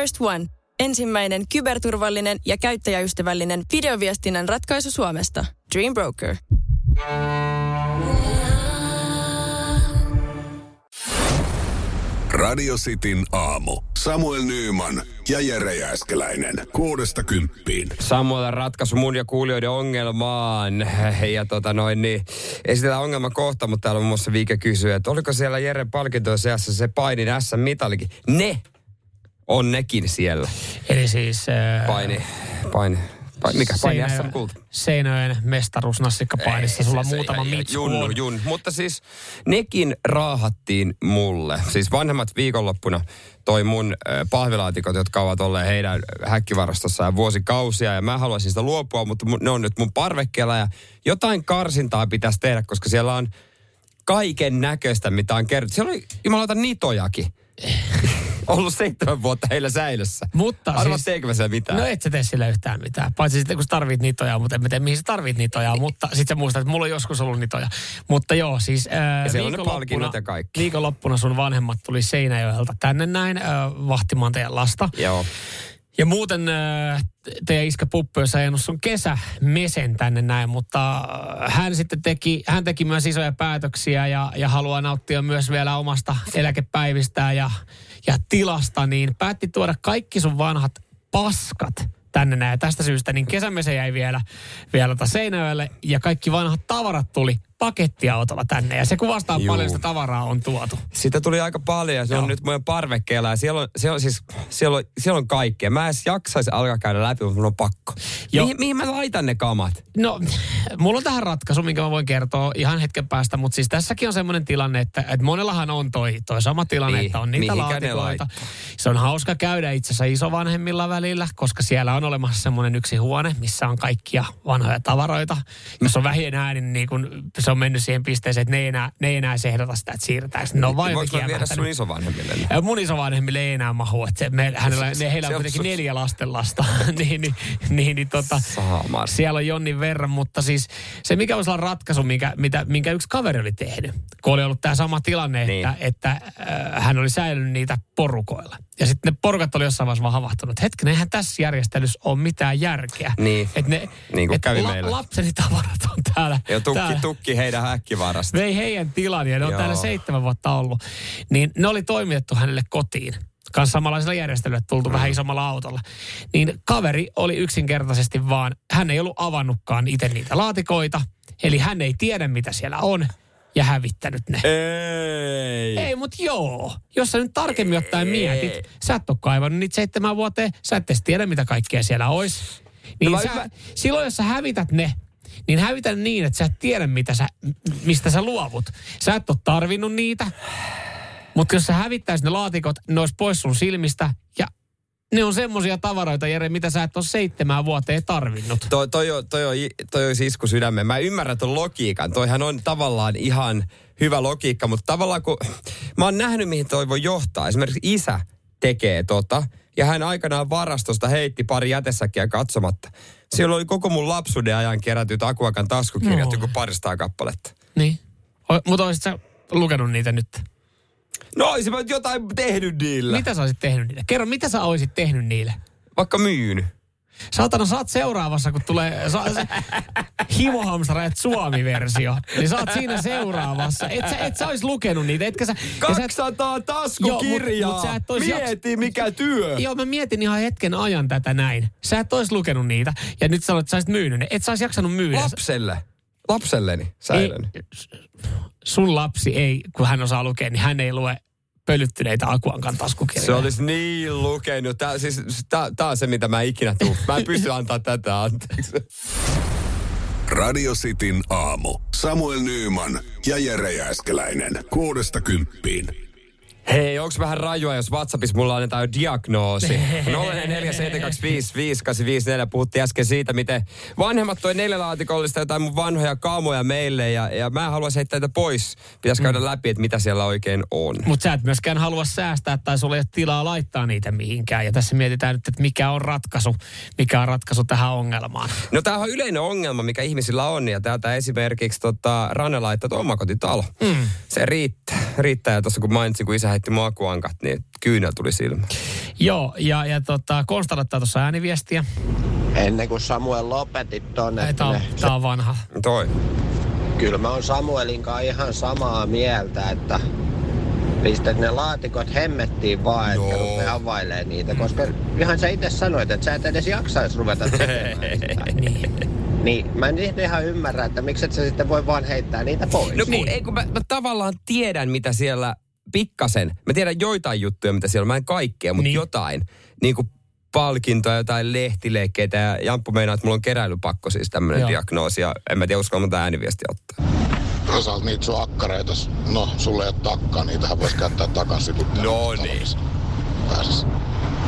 First One. Ensimmäinen kyberturvallinen ja käyttäjäystävällinen videoviestinnän ratkaisu Suomesta. Dream Broker. Radio Cityn aamu. Samuel Nyyman ja Jere Jääskeläinen. Kuudesta kymppiin. Samuel ratkaisu mun ja kuulijoiden ongelmaan. Ja tota noin, niin esitellään ongelma kohta, mutta täällä on muun muassa Viike kysyy, että oliko siellä Jere palkintojen seassa se painin S-mitalikin. Ne on nekin siellä. Eli siis... Äh, Paini, paini, paini mikä paini SM kulta? Seinäjoen mestaruusnassikkapainissa. Sulla on se- muutama ei- mitsu. Junnu, jun. Mutta siis nekin raahattiin mulle. Siis vanhemmat viikonloppuna toi mun äh, pahvilaatikot, jotka ovat olleet heidän häkkivarastossaan vuosikausia. Ja mä haluaisin sitä luopua, mutta ne on nyt mun parvekkeella. Ja jotain karsintaa pitäisi tehdä, koska siellä on kaiken näköistä, mitä on kerrottu. Siellä oli jumalauta nitojakin. Ollut seitsemän vuotta heillä säilössä. Mutta Arvaa, siis- teekö mitään? No et sä tee sillä yhtään mitään. Paitsi sitten kun sä tarvit nitoja, mutta en mä tiedä mihin sä tarvit nitoja. Mutta sit sä muistat, että mulla on joskus ollut nitoja. Mutta joo, siis ää, Ja viikonloppuna- ja kaikki. Viikonloppuna sun vanhemmat tuli Seinäjoelta tänne näin ää, vahtimaan teidän lasta. Joo. Ja muuten äh, teidän iskä Puppu olisi ajanut sun kesämesen tänne näin, mutta äh, hän sitten teki, hän teki myös isoja päätöksiä ja, ja haluaa nauttia myös vielä omasta eläkepäivistään ja, ja tilasta, niin päätti tuoda kaikki sun vanhat paskat tänne näin. Ja tästä syystä niin kesämese jäi vielä, vielä tota Seinäjoelle ja kaikki vanhat tavarat tuli pakettiautolla tänne. Ja se kuvastaa Juu. paljon sitä tavaraa on tuotu. Sitä tuli aika paljon ja se on Joo. nyt meidän parvekkeella ja siellä on, siellä on siis, siellä on, siellä on kaikkea. Mä en jaksaisi alkaa käydä läpi, mutta mun on pakko. Mihin, mihin mä laitan ne kamat? No, mulla on tähän ratkaisu, minkä mä voin kertoa ihan hetken päästä, mutta siis tässäkin on semmoinen tilanne, että, että monellahan on toi, toi sama tilanne, Niin, että on niitä mihinkä laatikoita. Se on hauska käydä itse asiassa isovanhemmilla välillä, koska siellä on olemassa semmoinen yksi huone, missä on kaikkia vanhoja tavaroita. Jos on vähien ääni, niin kun se on mennyt siihen pisteeseen, että ne ei enää, ne ei enää sehdota sitä, että siirretäänkö. Ne on jotenkin mä viedä jämähtänyt. sun isovanhemmille? Ja Mun isovanhemmille ei enää mahu, että se, me, hänellä, ne, heillä on Se kuitenkin sus- neljä lastenlasta, niin, niin, niin, niin tota, Saamari. siellä on jonnin verran, mutta siis se mikä voisi olla ratkaisu, minkä, mitä, minkä yksi kaveri oli tehnyt, kun oli ollut tämä sama tilanne, että, Niin. että äh, hän oli säilynyt niitä porukoilla. Ja sitten ne porukat oli jossain vaiheessa vaan havahtunut, että hetkinen, eihän tässä järjestelyssä ole mitään järkeä. Niin. Että ne, Niin kuin että kävi meillä. lapseni tavarat on täällä. Ja tukki, täällä tukki heidän häkkivarasta. vei heidän tilan ja ne on Joo. täällä seitsemän vuotta ollut. Niin ne oli toimitettu hänelle kotiin. Kanssa samanlaisella järjestelyllä tultu vähän isommalla autolla. Niin kaveri oli yksinkertaisesti vaan, hän ei ollut avannutkaan itse niitä laatikoita. Eli hän ei tiedä mitä siellä on ja hävittänyt ne. Ei. Ei, mutta joo. Jos sä nyt tarkemmin ottaen mietit, sä et ole kaivannut niitä seitsemän vuoteen, sä et edes tiedä mitä kaikkea siellä olisi. Niin No mä sä, ymmär- silloin jos sä hävität ne, niin hävitä niin, että sä et tiedä mitä sä, mistä sä luovut. Sä et ole tarvinnut niitä, mutta jos sä hävittäisit ne laatikot, ne olisi pois sun silmistä ja ne on semmosia tavaroita, Jere, mitä sä et ole seitsemään vuoteen tarvinnut. Toi, toi, toi, on, toi on isku sydämeen. Mä ymmärrän ton logiikan. Toihan on tavallaan ihan hyvä logiikka, mutta tavallaan kun... Mä oon nähnyt, mihin toi voi johtaa. Esimerkiksi isä tekee tota, ja hän aikanaan varastosta heitti pari jätesäkkiä katsomatta. Siellä oli koko mun lapsuuden ajan kerätyt Akuakan taskukirjat, No. joku paristaa kappaletta. Niin. O, mutta olisit sä lukenut niitä nyt? No olisin mä jotain tehnyt niillä. Mitä sä olisit tehnyt niille? Kerro, mitä sä olisit tehnyt niille? Vaikka myynyt. Saatana, sä oot seuraavassa, kun tulee sa, se, Himohamstraet Suomi-versio. Niin sä oot siinä seuraavassa. Et sä, et sä ois lukenut niitä, etkä sä... ja sä et- 200 taskukirjaa! Joo, mut- mut sä et ois Mieti, mikä työ! Joo, mä mietin ihan hetken ajan tätä näin. Sä et ois lukenut niitä. Ja nyt sä olet, että sä olisit myynyt ne. Et sä ois jaksanut myydä. Lapselle. Lapselleni ei, säilön. sun lapsi ei, kun hän osaa lukea, niin hän ei lue pölyttyneitä Akuankan taskukirjoja. Se olisi niin lukenut. Tää, siis, tää, tää on se, mitä mä ikinä tuun. Mä en pysty antaa tätä anteeksi. Radio Cityn aamu. Samuel Nyyman ja Jere Jääskeläinen. Kuudesta kymppiin. Hei, onks vähän rajua, jos WhatsAppissa mulla annetaan jo diagnoosi? 0447255854 puhuttiin äsken siitä, miten vanhemmat toi neljälaatikollista jotain mun vanhoja kaamoja meille ja, ja mä haluaisin heittää niitä pois. Pitäisi käydä läpi, että mitä siellä oikein on. Mutta sä et myöskään halua säästää tai sulla ei ole tilaa laittaa niitä mihinkään. Ja tässä mietitään nyt, että mikä on ratkaisu, mikä on ratkaisu tähän ongelmaan. No tämä on yleinen ongelma, mikä ihmisillä on. Ja täältä esimerkiksi tota, Ranne laittaa omakotitalo. Mm. Se riittää. Riittää. Ja tuossa kun mainitsin, kun isä heitti makuankat, niin kyynel tuli silmä. Joo, ja, ja tota, Konsta laittaa tuossa ääniviestiä. Ennen kuin Samuel lopetit tonne, Tämä on, tää on vanha. Toi. kyllä mä oon Samuelin kanssa ihan samaa mieltä, että pistät ne laatikot hemmettiin vaan, että Joo. rupea availee niitä, koska ihan sä itse sanoit, että sä et edes jaksais ruveta tekemään sitä. Niin. Niin, mä en ihan ymmärrä, että miksi et sä sitten voi vaan heittää niitä pois. No kun, niin. ei, kun mä, mä tavallaan tiedän, mitä siellä pikkasen, mä tiedän joitain juttuja, mitä siellä on, mä en kaikkea, mutta Niin. niin. jotain. Niin kuin palkintoja, jotain lehtileikkeitä ja Jamppu meinaa, että mulla on keräilypakko siis tämmöinen Joo. diagnoosi ja en mä tiedä, uskallan monta ääniviesti ottaa. Toisaalta niitä sun akkareita, no sulle ei ole takkaa, niitähän voisi käyttää takaisin. No niin. Pääsis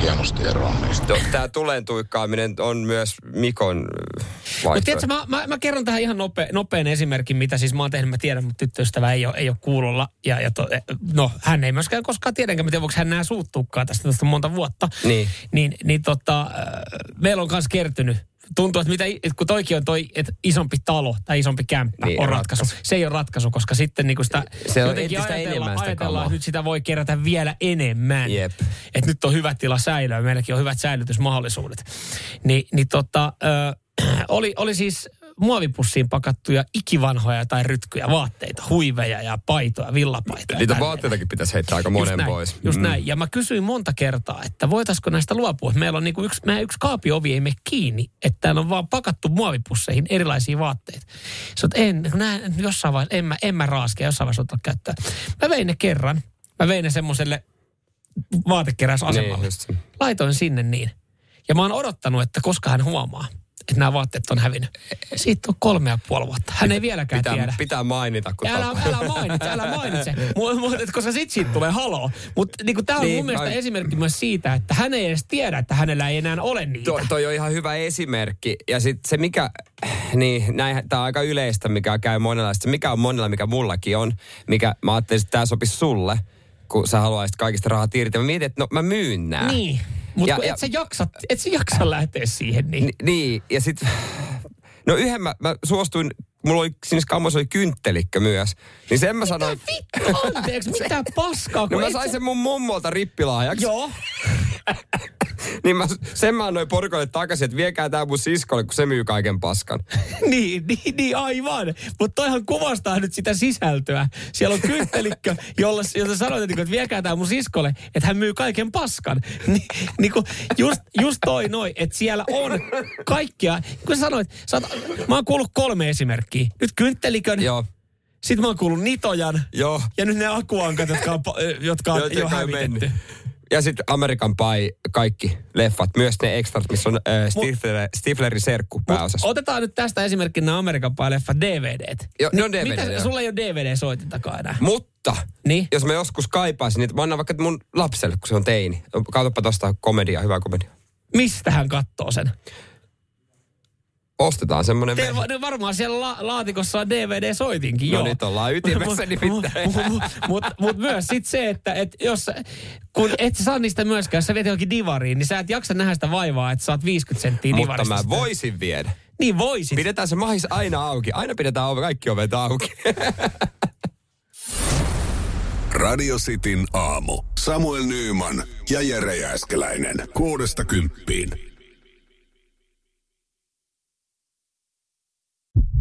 hienosti eroon niistä. Tää tulen tuikkaaminen on myös Mikon äh, vaihtoehto. tiedätkö, mä, mä, mä, kerron tähän ihan nope, nopean esimerkin, mitä siis mä oon tehnyt. Mä tiedän, mutta tyttöystävä ei ole, ei ole kuulolla. Ja, ja to, no, hän ei myöskään koskaan tiedänkään, mä tiedän, voiko hän nää suuttuukaan tästä, tästä monta vuotta. Niin. Niin, niin tota, äh, meillä on myös kertynyt tuntuu, että, mitä, että kun toikin on toi, että isompi talo tai isompi kämppä Niin, on ratkaisu. ratkaisu. Se ei ole ratkaisu, koska sitten niin sitä Se on jotenkin ajatellaan, sitä ajatellaan että nyt sitä voi kerätä vielä enemmän. Jep. Että nyt on hyvä tila säilöä, meilläkin on hyvät säilytysmahdollisuudet. Ni, niin tota, ö, oli, oli siis muovipussiin pakattuja ikivanhoja tai rytkyjä, vaatteita, huiveja ja paitoja, villapaitoja. Niitä vaatteitakin pitäisi heittää aika Just monen näin, pois. Just Mm. näin. Ja mä kysyin monta kertaa, että voitaisiko näistä luopua. Meillä on niinku yksi, meidän yksi kaapiovi ei mene kiinni, että täällä on vaan pakattu muovipusseihin erilaisia vaatteita. Sä oot, en, näin, jossain vaiheessa, en mä, en mä raaskia, jossain vaiheessa ottaa käyttöön. Mä vein ne kerran. Mä vein ne semmoiselle vaatekeräysasemalle. Niin, just. Laitoin sinne niin. Ja mä oon odottanut, että koska hän huomaa, että nämä vaatteet on hävinnyt. Siitä on kolme ja puoli vuotta. Hän ei vieläkään Pitää, tiedä. pitää mainita, kun Älä, älä mainitse, älä mainitse. Mu, mu, et koska sit siitä tulee haloo. Mutta niinku, tämä on Niin, mun mielestä ai- esimerkki myös siitä, että hän ei edes tiedä, että hänellä ei enää ole niitä. Toi, toi on ihan hyvä esimerkki. Ja sitten se mikä, niin näin, tämä on aika yleistä, mikä käy monella. Sitten mikä on monella, mikä mullakin on, mikä mä ajattelin, että tämä sopisi sulle, kun sä haluaisit kaikista rahat irti. Mä mietin, että no mä myyn nää. Niin. Mutta Ja- et, ja- sä jaksa, et sä jaksa lähteä siihen. Niin. Ni, niin, ja sitten, no yhden mä, mä suostuin, mulla oli, siinä kammossa oli kynttelikkö myös. Niin sen mä sanoin, Vittu, anteeksi, mitä paskaa. no mä et sain sen mun mummolta rippilahjaksi. Joo. Niin mä, sen mä annoin porukalle takaisin, että viekää tää mun siskolle, kun se myy kaiken paskan. niin, niin, niin, aivan. Mutta toihan kuvastaa nyt sitä sisältöä. Siellä on kynttelikkö, jolla, jota sanoit, että, että viekää tämä mun siskolle, että hän myy kaiken paskan. Ni, niin kuin just, just toi noin, että siellä on kaikkia. Kun sä sanoit, sä oot, mä oon kuullut kolme esimerkkiä. Nyt kynttelikön, Joo, sitten mä oon kuullut nitojan. joo. Ja nyt ne akuankat, jotka on, jotka on jo hävitetty. mennyt. Ja sitten American Pie, kaikki leffat, myös ne extrat, missä on äh, Stifler, Stiflerin serkku pääosassa. Otetaan nyt tästä esimerkkinä nämä Amerikan leffa DVDt. Joo, ne on Mitä- DVD, joo. Sulla ei ole DVD-soitintakaan enää. Mutta, Niin? jos mä joskus kaipaisin, niin mä annan vaikka mun lapselle, kun se on teini. Katsoppa tosta komedia, hyvä komedia. Mistä hän katsoo sen? Ostetaan semmonen Te, ne varmaan siellä la, laatikossa on DVD-soitinkin, No joo. nyt ollaan ytimessä nimittäin. Mutta mut, mut myös sit se, että et jos, kun et sä saa niistä myöskään, jos sä viet johonkin divariin, niin sä et jaksa nähdä sitä vaivaa, että saat 50 senttiä Mutta divarista. mä sitä. voisin viedä. Niin voisit. Pidetään se mahis aina auki. Aina pidetään kaikki ovet auki. Radio Cityn aamu. Samuel Nyyman ja Jere Jääskeläinen. Kuudesta kymppiin.